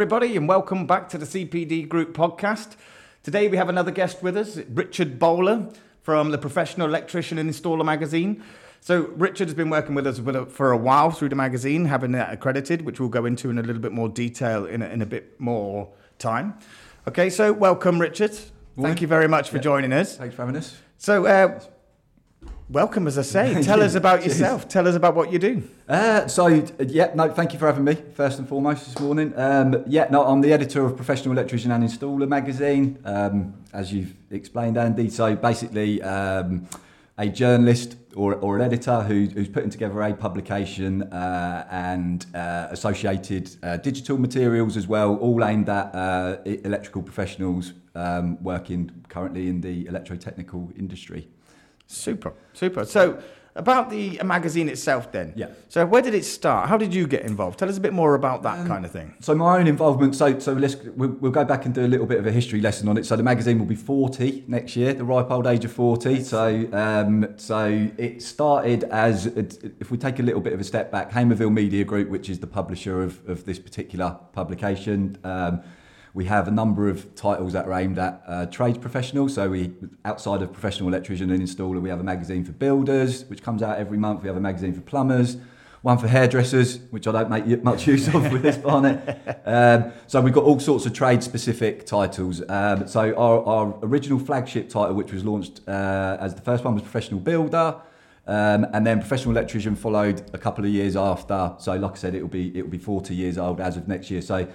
everybody, and welcome back to the CPD Group podcast. Today, we have another guest with us, Richard Bowler from the Professional Electrician and Installer magazine. So, Richard has been working with us for a while through the magazine, having that accredited, which we'll go into in a little bit more detail in a, in a bit more time. Okay, so welcome, Richard. Thank you very much for Yeah. joining us. Thanks for having us. So, uh, welcome, as I say. Tell us about yourself. Tell us about what you do. Uh, so, uh, yeah, no, thank you for having me, first and foremost, this morning. Um, yeah, no, I'm the editor of Professional Electrician and Installer magazine, um, as you've explained, Andy. So, basically, um, a journalist or, or an editor who, who's putting together a publication uh, and uh, associated uh, digital materials as well, all aimed at uh, electrical professionals um, working currently in the electrotechnical industry. Super, super. So, about the magazine itself, then. Yeah. So, where did it start? How did you get involved? Tell us a bit more about Um, that kind of thing. So my own involvement. So so let's we'll, we'll go back and do a little bit of a history lesson on it. So the magazine will be forty next year, the ripe old age of forty. So um, so it started as if we take a little bit of a step back, Hamerville Media Group, which is the publisher of of this particular publication. Um, we have a number of titles that are aimed at uh, trades professionals. So we, outside of professional electrician and installer, we have a magazine for builders, which comes out every month. We have a magazine for plumbers, one for hairdressers, which I don't make much use of with this Barnet. Um, so we've got all sorts of trade-specific titles. Um, so our, our original flagship title, which was launched uh, as the first one, was professional builder. Um, and then professional electrician followed a couple of years after. So, like I said, it will be it will be 40 years old as of next year. So,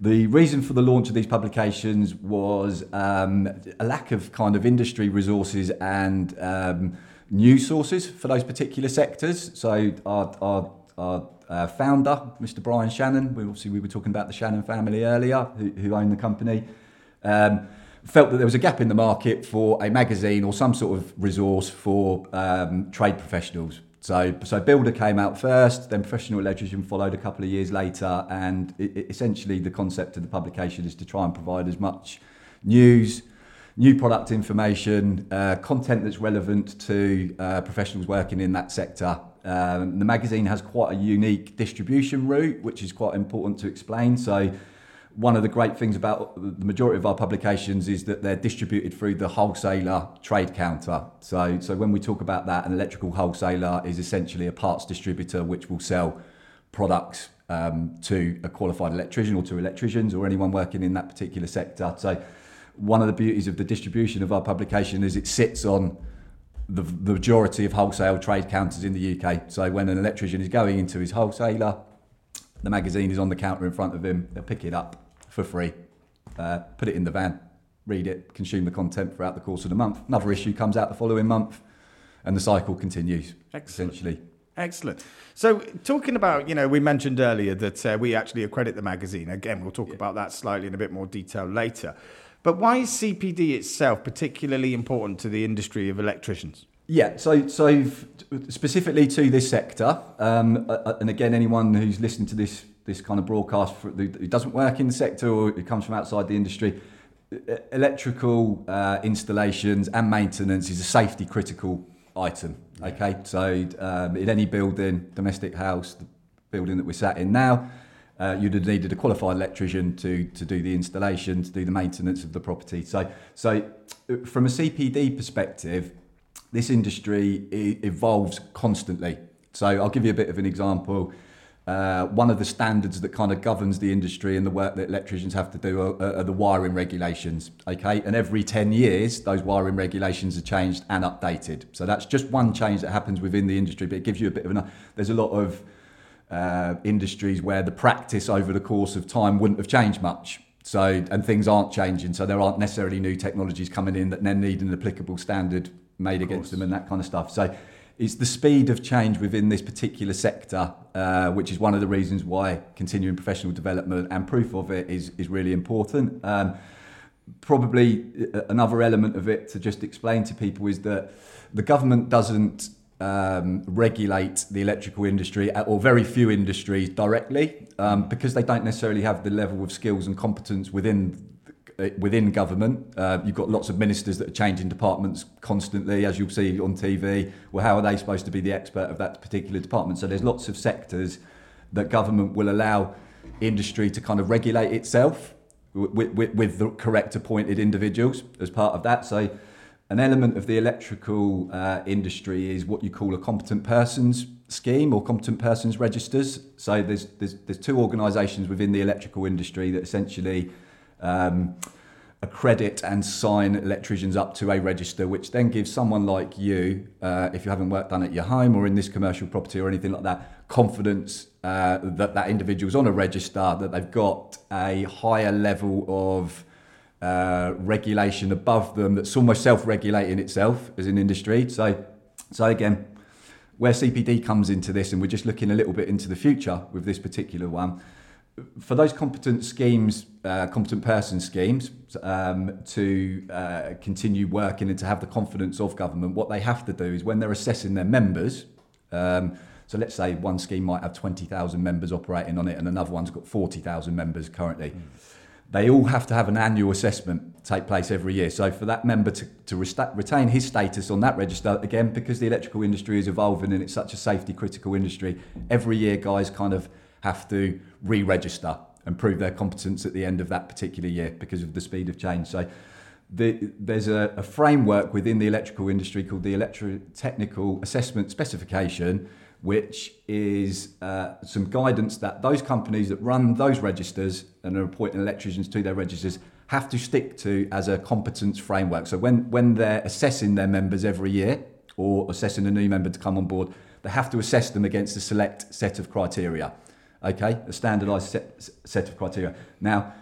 the reason for the launch of these publications was um, a lack of kind of industry resources and um, news sources for those particular sectors. So our, our, our uh, founder, Mr. Brian Shannon, we obviously we were talking about the Shannon family earlier, who, who own the company, um, felt that there was a gap in the market for a magazine or some sort of resource for um, trade professionals. So, so Builder came out first, then Professional Electrician followed a couple of years later, and it, it- essentially the concept of the publication is to try and provide as much news, new product information, uh, content that's relevant to uh, professionals working in that sector. Um, the magazine has quite a unique distribution route, which is quite important to explain. So, one of the great things about the majority of our publications is that they're distributed through the wholesaler trade counter. So, so when we talk about that, an electrical wholesaler is essentially a parts distributor which will sell products um, to a qualified electrician or to electricians or anyone working in that particular sector. So, one of the beauties of the distribution of our publication is it sits on the, the majority of wholesale trade counters in the UK. So, when an electrician is going into his wholesaler, the magazine is on the counter in front of him. They'll pick it up for free, uh, put it in the van, read it, consume the content throughout the course of the month. Another issue comes out the following month, and the cycle continues. Excellent. Essentially, Excellent. So, talking about, you know, we mentioned earlier that uh, we actually accredit the magazine. Again, we'll talk about that slightly in a bit more detail later. But why is CPD itself particularly important to the industry of electricians? Yeah, so so specifically to this sector, um, and again, anyone who's listened to this this kind of broadcast for, who doesn't work in the sector or it comes from outside the industry, electrical uh, installations and maintenance is a safety critical item. Okay, so um, in any building, domestic house, the building that we're sat in now, uh, you'd have needed a qualified electrician to, to do the installation, to do the maintenance of the property. So, so uh, from a CPD perspective, this industry evolves constantly. So I'll give you a bit of an example. Uh, one of the standards that kind of governs the industry and the work that electricians have to do are, are the wiring regulations. Okay, and every 10 years, those wiring regulations are changed and updated. So that's just one change that happens within the industry, but it gives you a bit of an. There's a lot of uh, industries where the practice over the course of time wouldn't have changed much. So, and things aren't changing. So there aren't necessarily new technologies coming in that then need an applicable standard made against them and that kind of stuff. So it's the speed of change within this particular sector, uh, which is one of the reasons why continuing professional development and proof of it is, is really important. Um, probably uh, another element of it to just explain to people is that the government doesn't um, regulate the electrical industry uh, or very few industries directly um, because they don't necessarily have the level of skills and competence within within government. Uh, you've got lots of ministers that are changing departments constantly, as you'll see on TV. Well, how are they supposed to be the expert of that particular department? So there's lots of sectors that government will allow industry to kind of regulate itself with, with, with the correct appointed individuals as part of that. So, an element of the electrical uh, industry is what you call a competent persons scheme or competent persons registers. So, there's, there's, there's two organisations within the electrical industry that essentially um, accredit and sign electricians up to a register, which then gives someone like you, uh, if you haven't worked done at your home or in this commercial property or anything like that, confidence uh, that that individual's on a register, that they've got a higher level of uh, regulation above them that's almost self-regulating itself as an industry. So, so again, where CPD comes into this, and we're just looking a little bit into the future with this particular one for those competent schemes, uh, competent person schemes, um, to uh, continue working and to have the confidence of government, what they have to do is when they're assessing their members. Um, so let's say one scheme might have 20,000 members operating on it and another one's got 40,000 members currently. Mm. They all have to have an annual assessment take place every year. So for that member to, to resta- retain his status on that register, again, because the electrical industry is evolving and it's such a safety critical industry, every year guys kind of have to re-register and prove their competence at the end of that particular year because of the speed of change. So the, there's a, a, framework within the electrical industry called the Electrotechnical Assessment Specification, which is uh, some guidance that those companies that run those registers and are appointing electricians to their registers have to stick to as a competence framework. So when, when they're assessing their members every year or assessing a new member to come on board, they have to assess them against a select set of criteria okay, a standardised set, set of criteria. Now,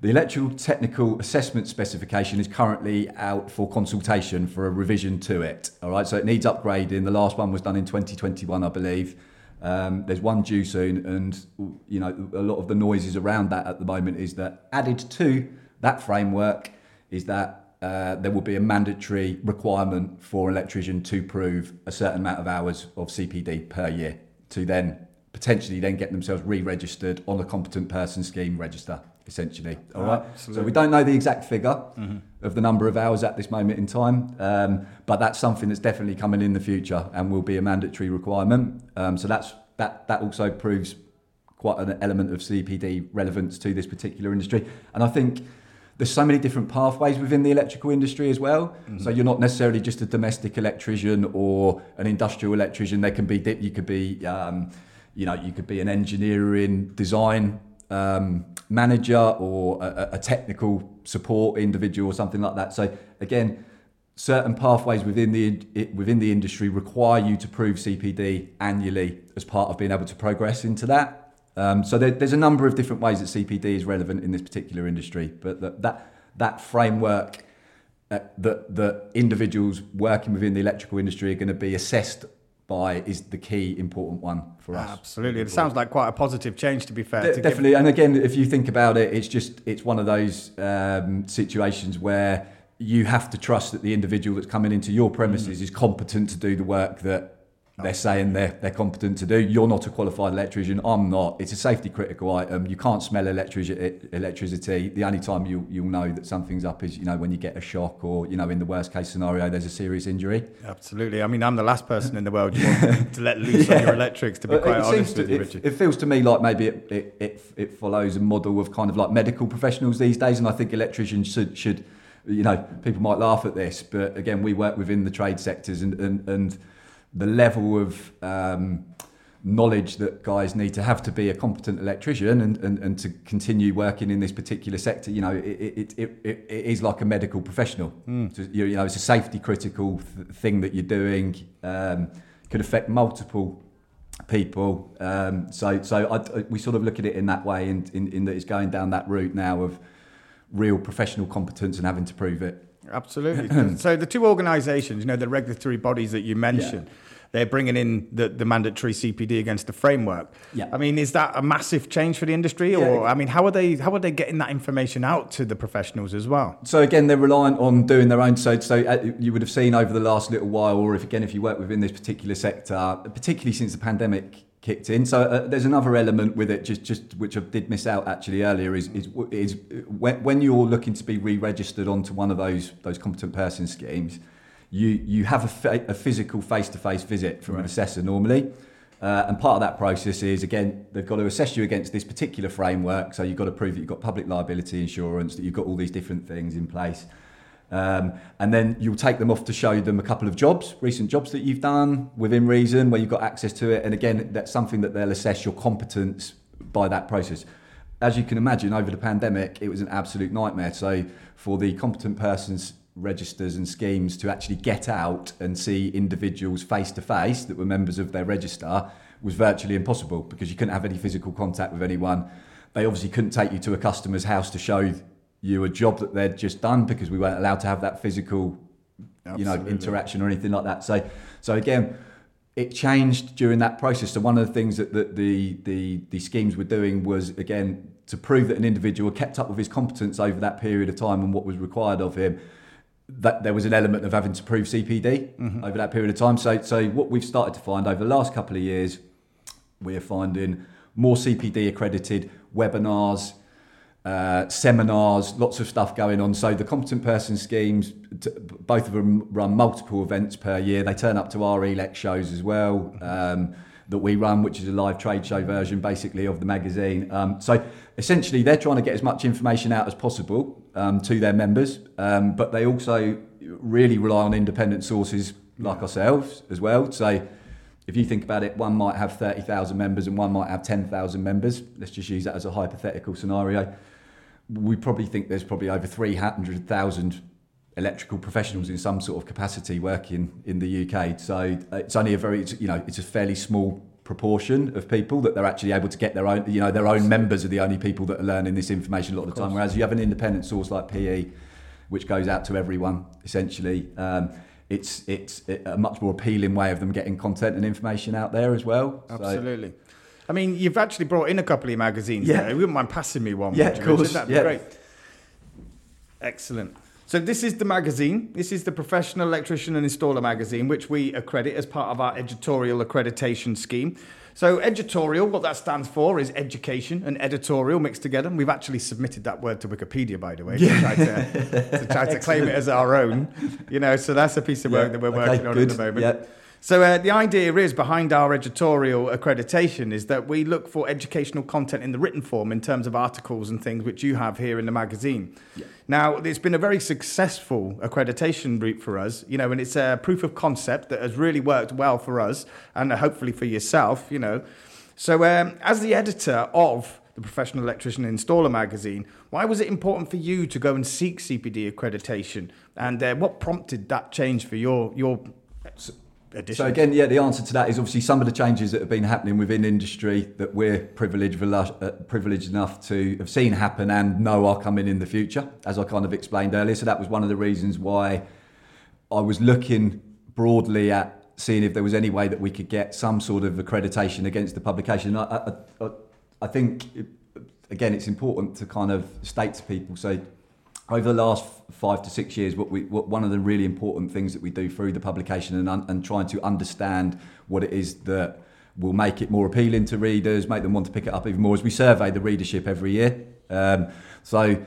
the electrical technical assessment specification is currently out for consultation for a revision to it. All right, so it needs upgrading. The last one was done in 2021, I believe. Um, there's one due soon, and you know a lot of the noises around that at the moment is that added to that framework is that uh, there will be a mandatory requirement for an electrician to prove a certain amount of hours of CPD per year to then potentially then get themselves re-registered on a competent person scheme register essentially all right Absolutely. so we don't know the exact figure mm-hmm. of the number of hours at this moment in time um, but that's something that's definitely coming in the future and will be a mandatory requirement um, so that's that that also proves quite an element of CPD relevance to this particular industry and I think there's so many different pathways within the electrical industry as well. Mm-hmm. So you're not necessarily just a domestic electrician or an industrial electrician. There can be you could be um, you know, you could be an engineering design um, manager or a, a, technical support individual or something like that. So again, certain pathways within the within the industry require you to prove CPD annually as part of being able to progress into that. Um, so there, there's a number of different ways that CPD is relevant in this particular industry, but that that, that framework. Uh, that that individuals working within the electrical industry are going to be assessed by is the key important one for us. Absolutely, it sounds like quite a positive change. To be fair, De- to definitely. Give... And again, if you think about it, it's just it's one of those um, situations where you have to trust that the individual that's coming into your premises mm. is competent to do the work that they're saying they're, they're competent to do. You're not a qualified electrician. I'm not. It's a safety critical item. You can't smell electric- electricity. The only time you, you'll know that something's up is, you know, when you get a shock or, you know, in the worst case scenario, there's a serious injury. Absolutely. I mean, I'm the last person in the world you want to let loose yeah. on your electrics, to be quite it honest with to, you, Richard. It, it, feels to me like maybe it, it, it, it follows a model of kind of like medical professionals these days. And I think electricians should, should you know, people might laugh at this, but again, we work within the trade sectors and, and, and the level of um, knowledge that guys need to have to be a competent electrician and, and, and to continue working in this particular sector, you know, it, it, it, it, it is like a medical professional. Mm. So, you know, it's a safety critical th- thing that you're doing. Um, could affect multiple people. Um, so so I, we sort of look at it in that way, in, in, in that it's going down that route now of real professional competence and having to prove it. Absolutely. so the two organisations, you know, the regulatory bodies that you mentioned. Yeah. They're bringing in the, the mandatory CPD against the framework. Yeah. I mean, is that a massive change for the industry, or yeah. I mean, how are they how are they getting that information out to the professionals as well? So again, they're reliant on doing their own. So so uh, you would have seen over the last little while, or if again if you work within this particular sector, particularly since the pandemic kicked in. So uh, there's another element with it, just just which I did miss out actually earlier, is is, is when, when you're looking to be re-registered onto one of those those competent person schemes, you you have a, fa- a physical face-to-face visit from right. an assessor normally. Uh, and part of that process is, again, they've got to assess you against this particular framework. So you've got to prove that you've got public liability insurance, that you've got all these different things in place. Um, and then you'll take them off to show them a couple of jobs, recent jobs that you've done within reason, where you've got access to it. And again, that's something that they'll assess your competence by that process. As you can imagine, over the pandemic, it was an absolute nightmare. So for the competent persons registers and schemes to actually get out and see individuals face to face that were members of their register was virtually impossible because you couldn't have any physical contact with anyone. They obviously couldn't take you to a customer's house to show you a job that they'd just done because we weren't allowed to have that physical, Absolutely. you know, interaction or anything like that. So, so again, it changed during that process. So one of the things that, that the, the the schemes were doing was again to prove that an individual kept up with his competence over that period of time and what was required of him. That there was an element of having to prove CPD mm-hmm. over that period of time. So, so what we've started to find over the last couple of years, we're finding more CPD accredited webinars, uh, seminars, lots of stuff going on. So the competent person schemes, t- both of them run multiple events per year. They turn up to our ELEX shows as well um, that we run, which is a live trade show version basically of the magazine. Um, so essentially, they're trying to get as much information out as possible um, to their members, um, but they also really rely on independent sources like ourselves as well. So if you think about it, one might have 30,000 members and one might have 10,000 members. Let's just use that as a hypothetical scenario we probably think there's probably over 300,000 electrical professionals in some sort of capacity working in the UK. So uh, it's only a very, you know, it's a fairly small proportion of people that they're actually able to get their own, you know, their own members are the only people that are learning this information a lot of, of the time. Whereas you have an independent source like PE, which goes out to everyone essentially. Um, it's it's a much more appealing way of them getting content and information out there as well. Absolutely. So, I mean, you've actually brought in a couple of magazines. Yeah, there. you wouldn't mind passing me one. Yeah, of course. That'd be yeah. great. Excellent. So this is the magazine. This is the Professional Electrician and Installer magazine, which we accredit as part of our edutorial accreditation scheme. So edutorial, what that stands for is education and editorial mixed together. And we've actually submitted that word to Wikipedia, by the way, yeah. to try to, to, try to claim it as our own. You know, so that's a piece of work yeah. that we're working okay, on good. at the moment. So uh, the idea is behind our edutorial accreditation is that we look for educational content in the written form in terms of articles and things which you have here in the magazine. Yeah. Now it's been a very successful accreditation route for us, you know, and it's a proof of concept that has really worked well for us and hopefully for yourself, you know. So um, as the editor of the Professional Electrician Installer magazine, why was it important for you to go and seek CPD accreditation, and uh, what prompted that change for your your so again, yeah, the answer to that is obviously some of the changes that have been happening within industry that we're privileged, uh, privileged enough to have seen happen and know are coming in the future, as I kind of explained earlier. So that was one of the reasons why I was looking broadly at seeing if there was any way that we could get some sort of accreditation against the publication. I, I, I think, again, it's important to kind of state to people, so over the last five to six years, what we what one of the really important things that we do through the publication and, un, and trying to understand what it is that will make it more appealing to readers, make them want to pick it up even more, as we survey the readership every year. Um, so.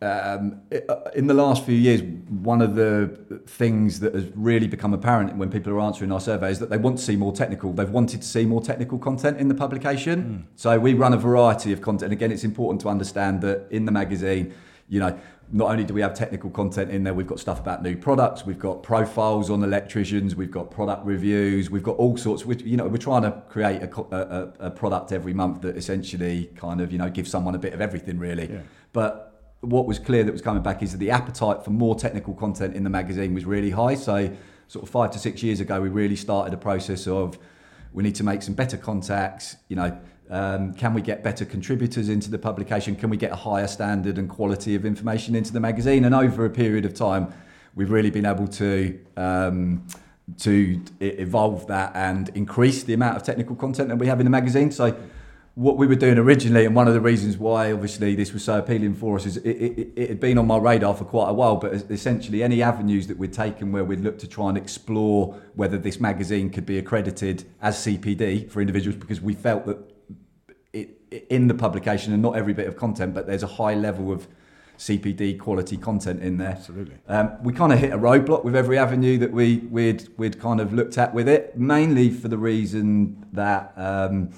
Um, uh, in the last few years, one of the things that has really become apparent when people are answering our survey is that they want to see more technical. They've wanted to see more technical content in the publication. Mm. So we run a variety of content. Again, it's important to understand that in the magazine, you know, not only do we have technical content in there, we've got stuff about new products, we've got profiles on electricians, we've got product reviews, we've got all sorts. Which you know, we're trying to create a, a, a, product every month that essentially kind of you know gives someone a bit of everything really. Yeah. But what was clear that was coming back is that the appetite for more technical content in the magazine was really high. So sort of five to six years ago, we really started a process of we need to make some better contacts. You know um, can we get better contributors into the publication? Can we get a higher standard and quality of information into the magazine? And over a period of time, we've really been able to um, to evolve that and increase the amount of technical content that we have in the magazine. So what we were doing originally, and one of the reasons why obviously this was so appealing for us, is it, it, it, had been on my radar for quite a while. But essentially, any avenues that we'd taken where we'd look to try and explore whether this magazine could be accredited as CPD for individuals, because we felt that in the publication and not every bit of content, but there's a high level of CPD quality content in there. Absolutely. Um, we kind of hit a roadblock with every avenue that we we'd we'd kind of looked at with it, mainly for the reason that. Um,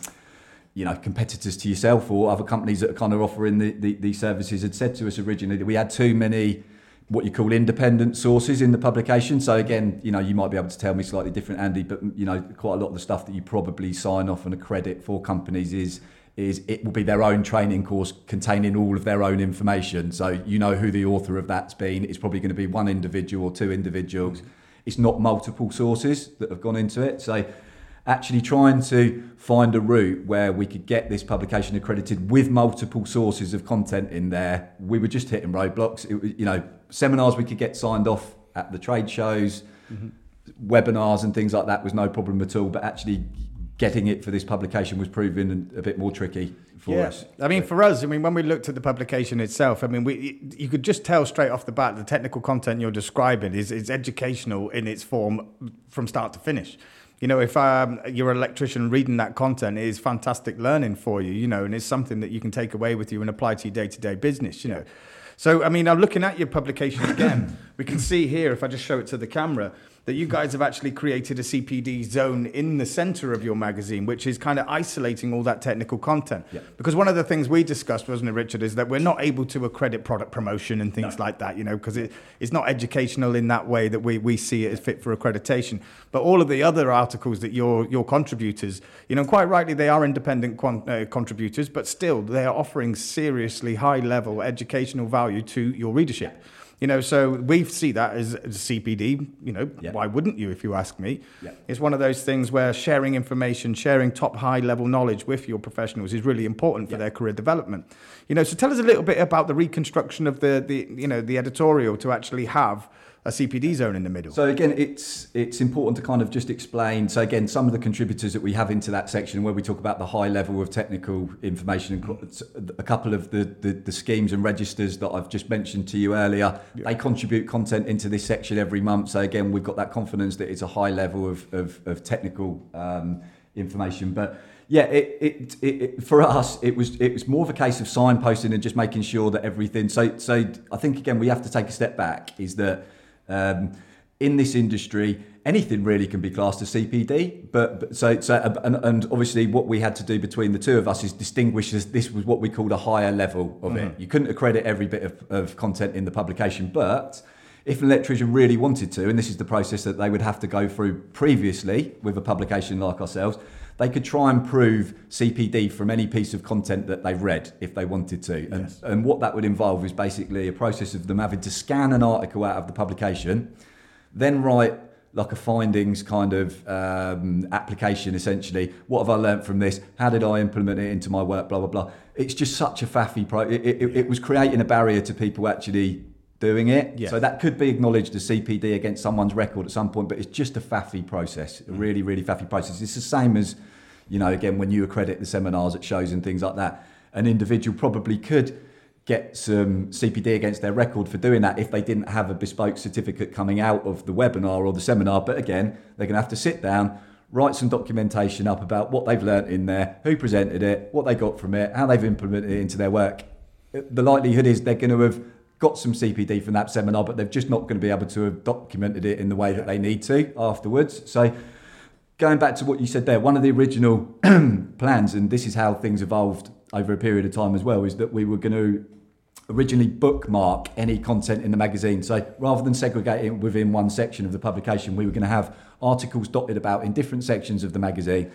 you know, competitors to yourself or other companies that are kind of offering the, the, these services had said to us originally that we had too many what you call independent sources in the publication. So again, you know, you might be able to tell me slightly different, Andy, but you know, quite a lot of the stuff that you probably sign off and accredit for companies is is it will be their own training course containing all of their own information. So you know who the author of that's been. It's probably going to be one individual or two individuals. It's not multiple sources that have gone into it. So actually trying to find a route where we could get this publication accredited with multiple sources of content in there. We were just hitting roadblocks. It, you know, seminars we could get signed off at the trade shows, mm-hmm. webinars and things like that was no problem at all. But actually getting it for this publication was proving a bit more tricky for yeah. us. I mean, for us, I mean, when we looked at the publication itself, I mean, we you could just tell straight off the bat the technical content you're describing is, is educational in its form from start to finish. You know, if um, you're an electrician reading that content, it is fantastic learning for you, you know, and it's something that you can take away with you and apply to your day to day business, you know. So, I mean, I'm looking at your publication again. we can see here, if I just show it to the camera, that you guys have actually created a CPD zone in the center of your magazine, which is kind of isolating all that technical content. Yeah. Because one of the things we discussed, wasn't it, Richard, is that we're not able to accredit product promotion and things no. like that, you know, because it, it's not educational in that way that we, we see it as fit for accreditation. But all of the other articles that your, your contributors, you know, quite rightly, they are independent quant, uh, contributors, but still they are offering seriously high level educational value to your readership. You know, so we see that as, as CPD. You know, yeah. why wouldn't you, if you ask me? Yeah. It's one of those things where sharing information, sharing top high level knowledge with your professionals is really important for yeah. their career development. You know, so tell us a little bit about the reconstruction of the, the you know the editorial to actually have a CPD zone in the middle. So again, it's it's important to kind of just explain. So again, some of the contributors that we have into that section where we talk about the high level of technical information, and a couple of the, the, the schemes and registers that I've just mentioned to you earlier, yeah. they contribute content into this section every month. So again, we've got that confidence that it's a high level of of, of technical um, information, but yeah, it, it, it, it, for us it was it was more of a case of signposting and just making sure that everything. So so I think again we have to take a step back. Is that um, in this industry, anything really can be classed as CPD. But, but so, so and, and, obviously, what we had to do between the two of us is distinguish this. This was what we called a higher level of mm-hmm. it. You couldn't accredit every bit of, of content in the publication, but if an electrician really wanted to, and this is the process that they would have to go through previously with a publication like ourselves, they could try and prove CPD from any piece of content that they've read if they wanted to. And, yes. and what that would involve is basically a process of them having to scan an article out of the publication, then write like a findings kind of um, application essentially. What have I learned from this? How did I implement it into my work? Blah, blah, blah. It's just such a faffy pro. It, it, it was creating a barrier to people actually doing it. Yeah. So that could be acknowledged as CPD against someone's record at some point, but it's just a faffy process, a mm. really, really faffy process. It's the same as, you know, again, when you accredit the seminars at shows and things like that, an individual probably could get some CPD against their record for doing that if they didn't have a bespoke certificate coming out of the webinar or the seminar. But again, they're going to have to sit down, write some documentation up about what they've learnt in there, who presented it, what they got from it, how they've implemented it into their work. The likelihood is they're going to have got some CPD from that seminar, but they're just not going to be able to have documented it in the way that they need to afterwards. So, going back to what you said there, one of the original plans, and this is how things evolved over a period of time as well, is that we were going to originally bookmark any content in the magazine. So rather than segregating within one section of the publication, we were going to have articles dotted about in different sections of the magazine.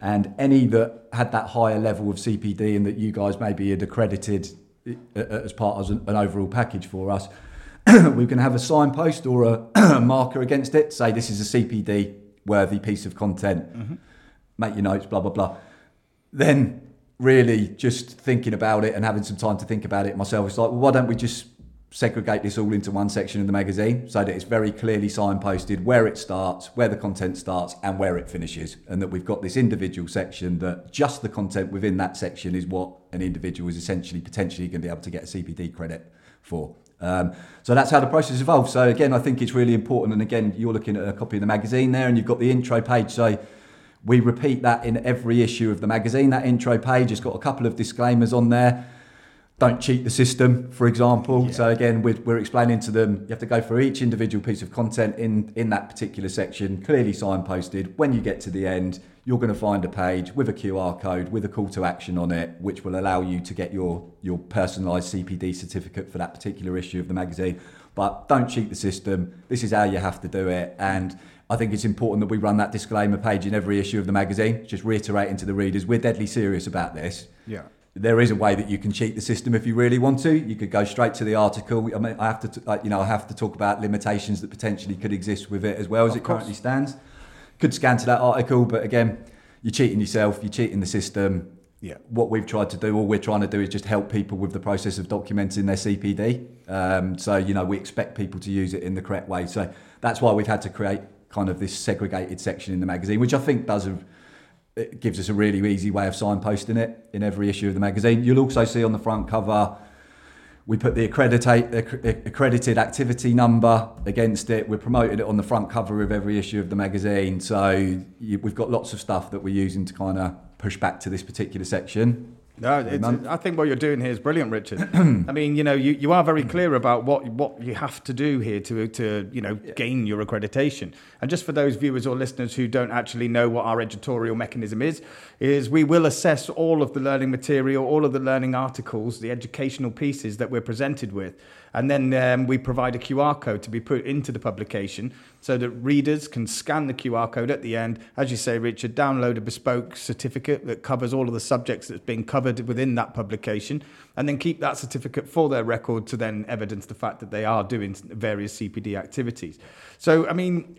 And any that had that higher level of CPD and that you guys maybe had accredited as part of an overall package for us. we can have a signpost or a marker against it, say this is a CPD worthy piece of content. Mm-hmm. Make your notes, blah blah blah. Then really just thinking about it and having some time to think about it myself. It's like, well, why don't we just segregate this all into one section of the magazine so that it's very clearly signposted where it starts, where the content starts, and where it finishes. And that we've got this individual section that just the content within that section is what an individual is essentially potentially going to be able to get a CPD credit for. Um, so that's how the process evolved. So again, I think it's really important. And again, you're looking at a copy of the magazine there, and you've got the intro page. So we repeat that in every issue of the magazine. That intro page has got a couple of disclaimers on there don't cheat the system, for example. Yeah. So again, we're, we're explaining to them you have to go through each individual piece of content in in that particular section, clearly signposted. When you get to the end, you're going to find a page with a QR code with a call to action on it, which will allow you to get your your personalised CPD certificate for that particular issue of the magazine. But don't cheat the system. This is how you have to do it, and I think it's important that we run that disclaimer page in every issue of the magazine, just reiterating to the readers we're deadly serious about this. Yeah there is a way that you can cheat the system if you really want to. You could go straight to the article. I mean, I have to, you know, I have to talk about limitations that potentially could exist with it as well as of it course. currently stands. Could scan to that article, but again, you're cheating yourself. You're cheating the system. Yeah. What we've tried to do, all we're trying to do, is just help people with the process of documenting their CPD. Um, so you know, we expect people to use it in the correct way. So that's why we've had to create kind of this segregated section in the magazine, which I think does a it gives us a really easy way of signposting it in every issue of the magazine. You'll also see on the front cover, we put the accredited activity number against it. We're promoting it on the front cover of every issue of the magazine. So we've got lots of stuff that we're using to kind of push back to this particular section. No, I think what you're doing here is brilliant, Richard. I mean, you know, you, you are very clear about what what you have to do here to to you know yeah. gain your accreditation. And just for those viewers or listeners who don't actually know what our edutorial mechanism is, is we will assess all of the learning material, all of the learning articles, the educational pieces that we're presented with. And then um, we provide a QR code to be put into the publication so that readers can scan the QR code at the end. As you say, Richard, download a bespoke certificate that covers all of the subjects that's being covered within that publication, and then keep that certificate for their record to then evidence the fact that they are doing various CPD activities. So, I mean,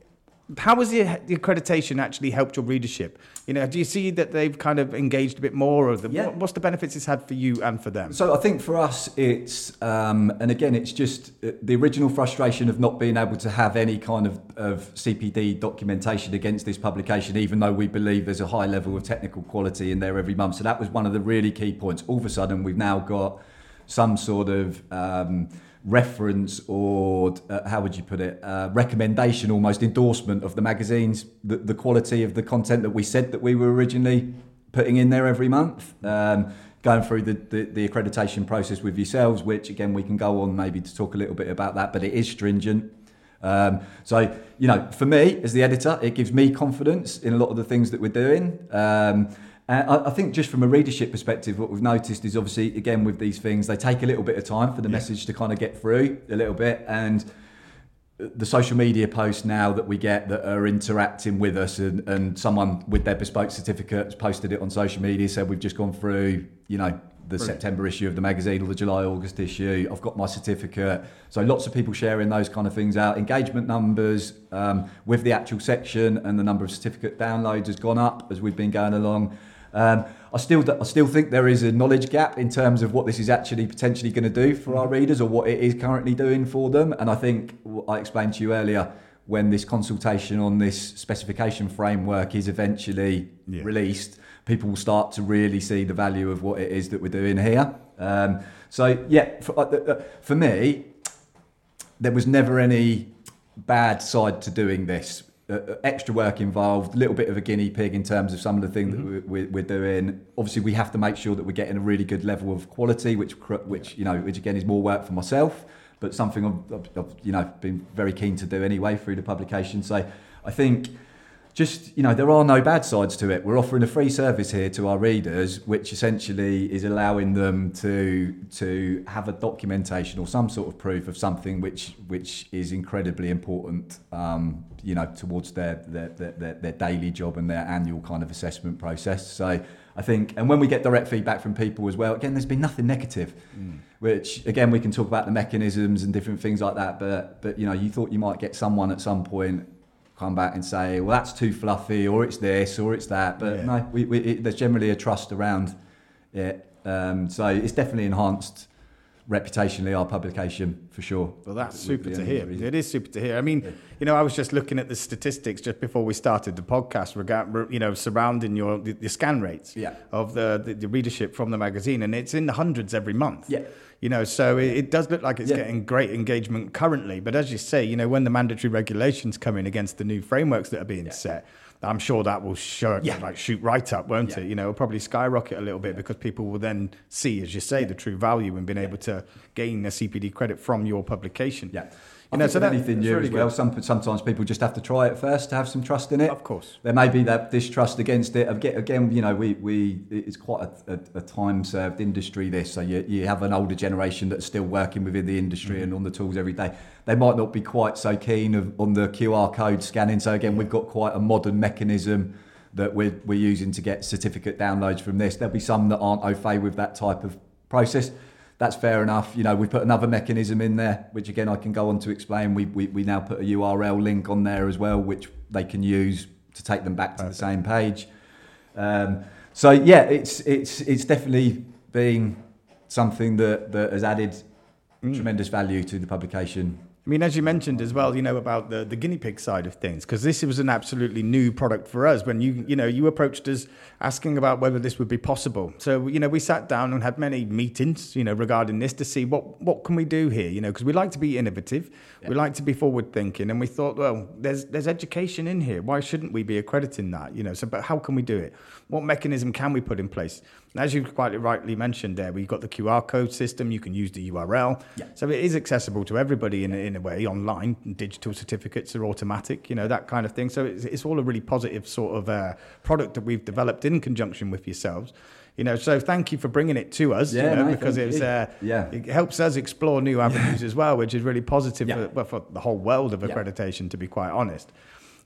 how has the, the, accreditation actually helped your readership? You know, do you see that they've kind of engaged a bit more, or the, yeah. what, what's the benefits it's had for you and for them? So I think for us, it's um, and again, it's just uh, the original frustration of not being able to have any kind of, of CPD documentation against this publication, even though we believe there's a high level of technical quality in there every month. So that was one of the really key points. All of a sudden, we've now got some sort of um, reference or uh, how would you put it uh, recommendation almost endorsement of the magazines the, the quality of the content that we said that we were originally putting in there every month. Um, going through the, the, the, accreditation process with yourselves which again we can go on maybe to talk a little bit about that but it is stringent. Um, so you know for me as the editor it gives me confidence in a lot of the things that we're doing. Um, uh, I, I, think just from a readership perspective, what we've noticed is obviously, again, with these things, they take a little bit of time for the yeah. message to kind of get through a little bit. And the social media posts now that we get that are interacting with us and, and someone with their bespoke certificate has posted it on social media, said we've just gone through, you know, the Brilliant. September issue of the magazine or the July August issue. I've got my certificate. So lots of people sharing those kind of things out. Engagement numbers um, with the actual section and the number of certificate downloads has gone up as we've been going along. Um, I still, I still think there is a knowledge gap in terms of what this is actually potentially going to do for our readers or what it is currently doing for them. And I think I explained to you earlier when this consultation on this specification framework is eventually yeah. released, people will start to really see the value of what it is that we're doing here. Um, so yeah, for, uh, uh for me, there was never any bad side to doing this uh, extra work involved, a little bit of a guinea pig in terms of some of the things mm-hmm. that we're, we're, doing. Obviously, we have to make sure that we're getting a really good level of quality, which which you know, which again is more work for myself, but something I've, I've you know been very keen to do anyway through the publication. So I think just you know there are no bad sides to it we're offering a free service here to our readers which essentially is allowing them to to have a documentation or some sort of proof of something which which is incredibly important um, you know towards their their, their their daily job and their annual kind of assessment process so I think and when we get direct feedback from people as well again there's been nothing negative mm. which again we can talk about the mechanisms and different things like that but but you know you thought you might get someone at some point come back and say, well, that's too fluffy, or it's this, or it's that. But yeah. no, we, we, it, there's generally a trust around it. Um, so it's definitely enhanced reputationally our publication for sure. Well, that's super to hear. It is super to hear. I mean, yeah. you know, I was just looking at the statistics just before we started the podcast, regard, you know, surrounding your the, the scan rates yeah. of the, the, the readership from the magazine, and it's in the hundreds every month. Yeah You know, so it, it does look like it's Yeah. getting great engagement currently. But as you say, you know, when the mandatory regulations come in against the new frameworks that are being set, I'm sure that will show Yeah. like shoot right up, won't Yeah. it? You know, it'll probably skyrocket a little bit because people will then see, as you say, the true value in being able to gain a CPD credit from your publication. Yeah. You know, so that- anything new really as well, some, sometimes people just have to try it first to have some trust in it. Of course. There may be that distrust against it. Again, you know, we, we it's quite a, a, a time-served industry, this. So you, you have an older generation that's still working within the industry Mm. and on the tools every day. They might not be quite so keen of, on the QR code scanning. So again, we've got quite a modern mechanism that we're, we're using to get certificate downloads from this. There'll be some that aren't au fait with that type of process. That's fair enough. You know, we put another mechanism in there, which again I can go on to explain. We, we, we now put a URL link on there as well, which they can use to take them back to the same page. Um, so yeah, it's it's it's definitely been something that, that has added tremendous value to the publication. I mean, as you mentioned as well, you know about the, the guinea pig side of things, because this was an absolutely new product for us. When you you know you approached us asking about whether this would be possible, so you know we sat down and had many meetings, you know, regarding this to see what what can we do here, you know, because we like to be innovative, we like to be forward thinking, and we thought, well, there's there's education in here. Why shouldn't we be accrediting that, you know? So, but how can we do it? What mechanism can we put in place? As you quite rightly mentioned, there we've got the QR code system. You can use the URL. Yeah. So it is accessible to everybody in, a- in a way online. Digital certificates are automatic, you know, that kind of thing. So it's, it's all a really positive sort of uh, product that we've developed in conjunction with yourselves. You know, so thank you for bringing it to us. Yeah, you know, no, because it's uh, Yeah. it helps us explore new avenues as well, which is really positive Yeah. for, well, for the whole world of Yeah. accreditation, to be quite honest.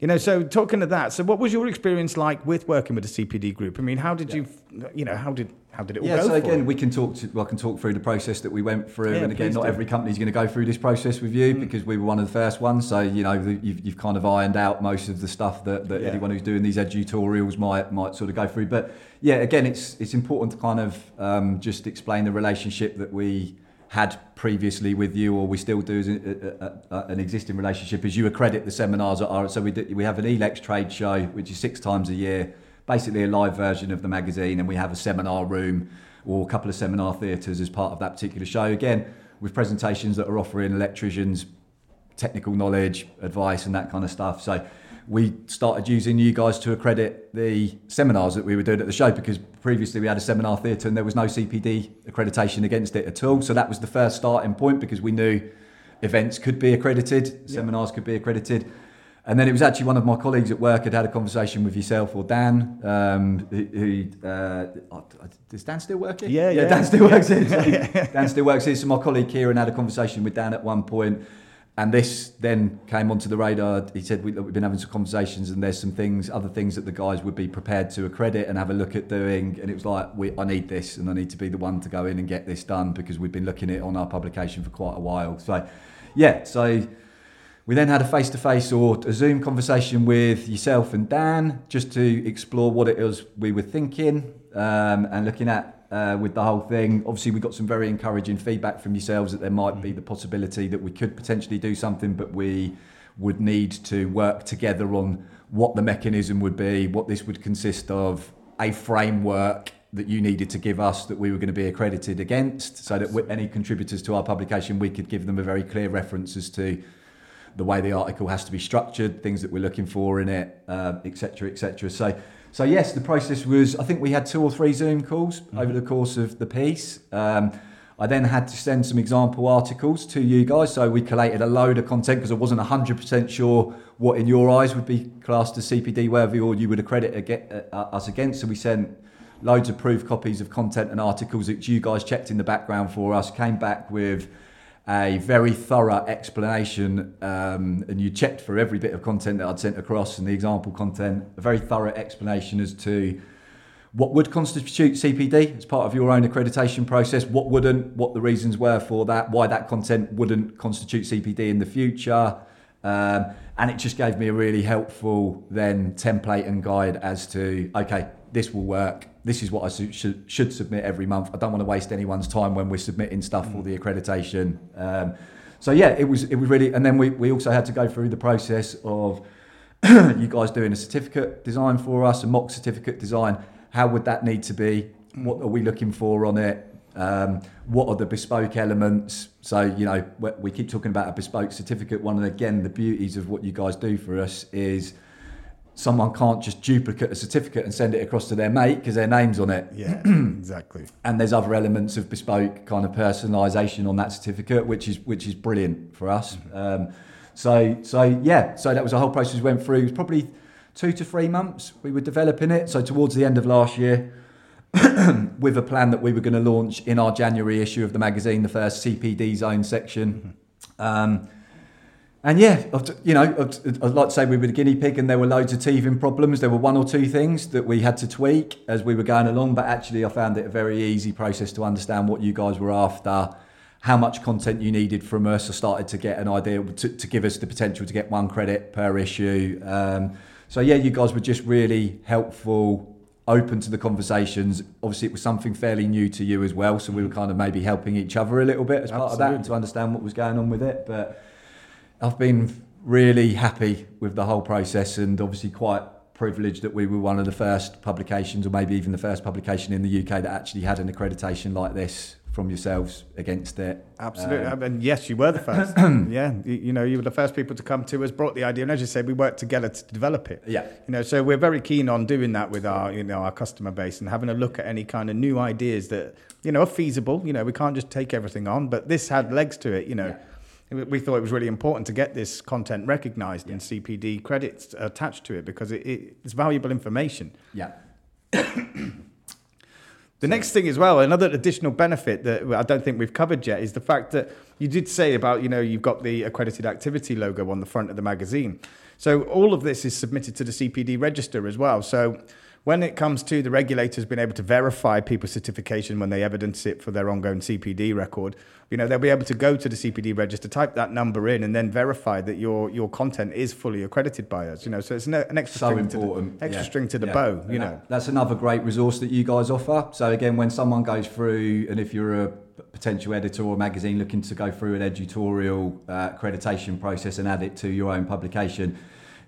You know, so talking to that, so what was your experience like with working with the CPD group? I mean, how did you, you know, how did how did it all Yeah, go? so again, you? we can talk. To, well, I can talk through the process that we went through, Yeah, and again, not do. every company is going to go through this process with you because we were one of the first ones. So you know, you've, you've kind of ironed out most of the stuff that, that Yeah. anyone who's doing these edutorials might might sort of go through. But yeah, again, it's it's important to kind of um, just explain the relationship that we had previously with you, or we still do as a, a, a, an existing relationship. As you accredit the seminars at our, so we do, we have an Elex trade show, which is six times a year, basically a live version of the magazine, and we have a seminar room or a couple of seminar theatres as part of that particular show. Again, with presentations that are offering electricians technical knowledge, advice, and that kind of stuff. So we started using you guys to accredit the seminars that we were doing at the show because previously we had a seminar theatre and there was no CPD accreditation against it at all. So that was the first starting point because we knew events could be accredited, seminars could be accredited. And then it was actually one of my colleagues at work had had a conversation with yourself or Dan, um, who, who uh, does Dan still work here? Yeah, yeah. Dan still works here. So Dan still works here. So my colleague Kieran had a conversation with Dan at one point, and this then came onto the radar. He said we, We've been having some conversations, and there's some things, other things that the guys would be prepared to accredit and have a look at doing. And it was like, I need this, and I need to be the one to go in and get this done because we've been looking at it on our publication for quite a while. So, yeah, so. We then had a face to face or a Zoom conversation with yourself and Dan just to explore what it was we were thinking um, and looking at uh, with the whole thing. Obviously, we got some very encouraging feedback from yourselves that there might be the possibility that we could potentially do something, but we would need to work together on what the mechanism would be, what this would consist of, a framework that you needed to give us that we were going to be accredited against, so that we- any contributors to our publication, we could give them a very clear reference as to the way the article has to be structured, things that we're looking for in it, uh, etc. et. So, so yes, the process was. I think we had two or three Zoom calls over the course of the piece. Um, I then had to send some example articles to you guys. So we collated a load of content because I wasn't 100% sure what in your eyes would be classed as CPD worthy or you would accredit uh, us against. So we sent loads of proof copies of content and articles that you guys checked in the background for us, came back with a very thorough explanation, um, and you checked for every bit of content that I'd sent across and the example content, a very thorough explanation as to what would constitute CPD as part of your own accreditation process, what wouldn't, what the reasons were for that, why that content wouldn't constitute CPD in the future. Um, and it just gave me a really helpful then template and guide as to, okay, this will work. This is what I su- should, should submit every month. I don't want to waste anyone's time when we're submitting stuff for the accreditation. Um, so yeah, it was it was really, and then we, we also had to go through the process of you guys doing a certificate design for us, a mock certificate design. How would that need to be? What are we looking for on it? Um, what are the bespoke elements? So, you know, we- we keep talking about a bespoke certificate. One the, again, the beauties of what you guys do for us is someone can't just duplicate a certificate and send it across to their mate because their name's on it. Yeah, exactly. And there's other elements of bespoke kind of personalisation on that certificate, which is which is brilliant for us. Um, so so yeah, so that was a whole process we went through. It was probably two to three months we were developing it. So towards the end of last year, with a plan that we were going to launch in our January issue of the magazine, the first CPD zone section. Um, and yeah, you know, I'd I'd like to say we were the guinea pig and there were loads of teething problems. There were one or two things that we had to tweak as we were going along, but actually I found it a very easy process to understand what you guys were after, how much content you needed from us. I started to get an idea to, to give us the potential to get one credit per issue. Um, so yeah, you guys were just really helpful, open to the conversations. Obviously, it was something fairly new to you as well, so we were kind of maybe helping each other a little bit as part of that to understand what was going on with it. But I've been really happy with the whole process and obviously quite privileged that we were one of the first publications or maybe even the first publication in the UK that actually had an accreditation like this from yourselves against it. Absolutely. Um, and yes, you were the first. yeah. You, you know, you were the first people to come to us, brought the idea. And as you said, we worked together to develop it. yeah. You know, so we're very keen on doing that with our, you know, our customer base and having a look at any kind of new ideas that, you know, are feasible. You know, we can't just take everything on, but this had legs to it, you know. We thought it was really important to get this content recognized and CPD credits attached to it because it, it, it's valuable information. Yeah. The next thing as well, another additional benefit that I don't think we've covered yet is the fact that you did say about, you know, you've got the accredited activity logo on the front of the magazine. So all of this is submitted to the CPD register as well. So when it comes to the regulators being able to verify people's certification when they evidence it for their ongoing CPD record, you know, they'll be able to go to the CPD register, type that number in, and then verify that your your content is fully accredited by us. You know, so it's an, an extra So string important. to the extra yeah. string to the Yeah. bow. You that- know, that's another great resource that you guys offer. So again, when someone goes through, and if you're a potential editor or magazine looking to go through an edutorial uh, accreditation process and add it to your own publication,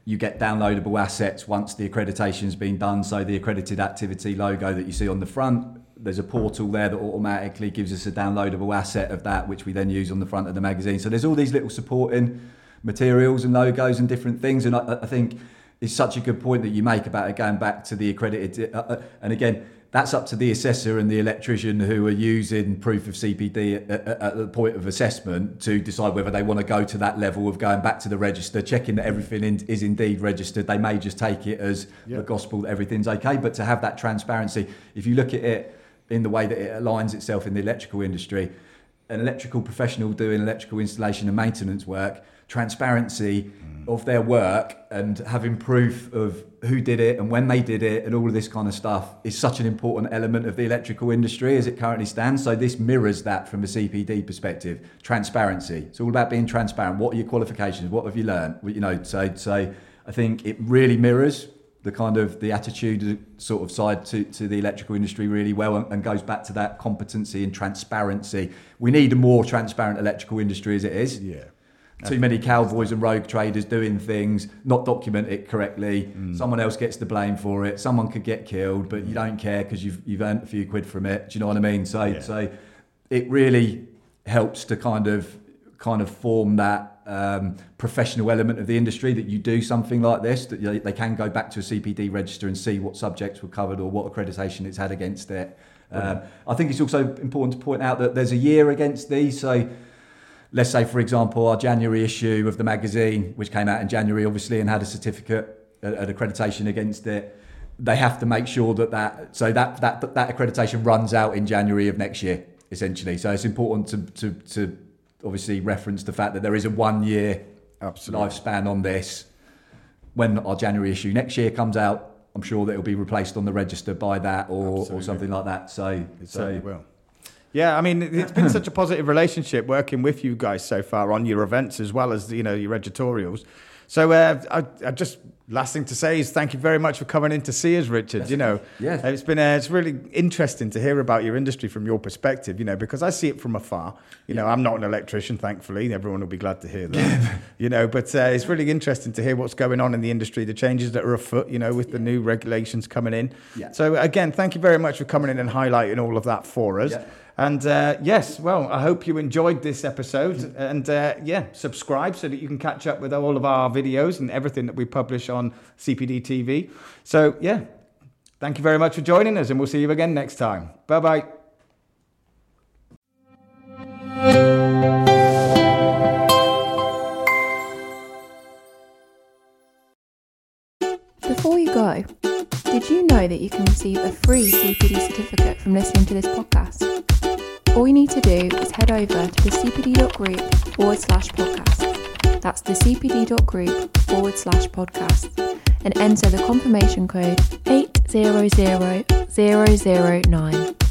you get downloadable assets once the accreditation's been done. So the accredited activity logo that you see on the front, there's a portal there that automatically gives us a downloadable asset of that, which we then use on the front of the magazine. So there's all these little supporting materials and logos and different things. And I, I think it's such a good point that you make about it going back to the accredited. Uh, uh, and again, that's up to the assessor and the electrician who are using proof of CPD at, at, at the point of assessment to decide whether they want to go to that level of going back to the register, checking that everything in, is indeed registered. They may just take it as Yeah. the gospel that everything's okay, but to have that transparency, if you look at it in the way that it aligns itself in the electrical industry, an electrical professional doing electrical installation and maintenance work, transparency mm. of their work and having proof of who did it and when they did it and all of this kind of stuff is such an important element of the electrical industry as it currently stands. So this mirrors that from a CPD perspective. Transparency. It's all about being transparent. What are your qualifications? What have you learned? You know, so so I think it really mirrors the kind of the attitude sort of side to, to the electrical industry really well and, and goes back to that competency and transparency. We need a more transparent electrical industry as it is. yeah. Too many cowboys and rogue traders doing things, not document it correctly. Mm. Someone else gets the blame for it. Someone could get killed, but you don't care because you've you've earned a few quid from it. Do you know what I mean? So Yeah. so it really helps to kind of kind of form that um, professional element of the industry that you do something like this that you know, they can go back to a CPD register and see what subjects were covered or what accreditation it's had against it. Um, I think it's also important to point out that there's a year against these. So let's say, for example, our January issue of the magazine, which came out in January, obviously, and had a certificate, an accreditation against it. They have to make sure that that so that that that accreditation runs out in January of next year, essentially. So it's important to to, to obviously reference the fact that there is a one year Absolutely. lifespan on this. When our January issue next year comes out, I'm sure that it'll be replaced on the register by that or, or something like that. So, It so certainly will. Yeah, I mean, it- it's been such a positive relationship working with you guys so far on your events as well as you know your edutorials. So uh, I, I just last thing to say is thank you very much for coming in to see us, Richard. You know, Yeah. it's been uh, it's really interesting to hear about your industry from your perspective. You know, because I see it from afar. You know, I'm not an electrician, thankfully. Everyone will be glad to hear that. you know, but uh, it's really interesting to hear what's going on in the industry, the changes that are afoot. You know, with the new regulations coming in. Yeah. So again, thank you very much for coming in and highlighting all of that for us. Yeah. And uh, yes, well, I hope you enjoyed this episode. And uh, yeah, subscribe so that you can catch up with all of our videos and everything that we publish on CPD TV. So yeah, thank you very much for joining us, and we'll see you again next time. Bye bye. Before you go, did you know that you can receive a free CPD certificate from listening to this podcast? All you need to do is head over to the cpd.group forward slash podcast. That's the cpd.group forward slash podcast and enter the confirmation code 800009.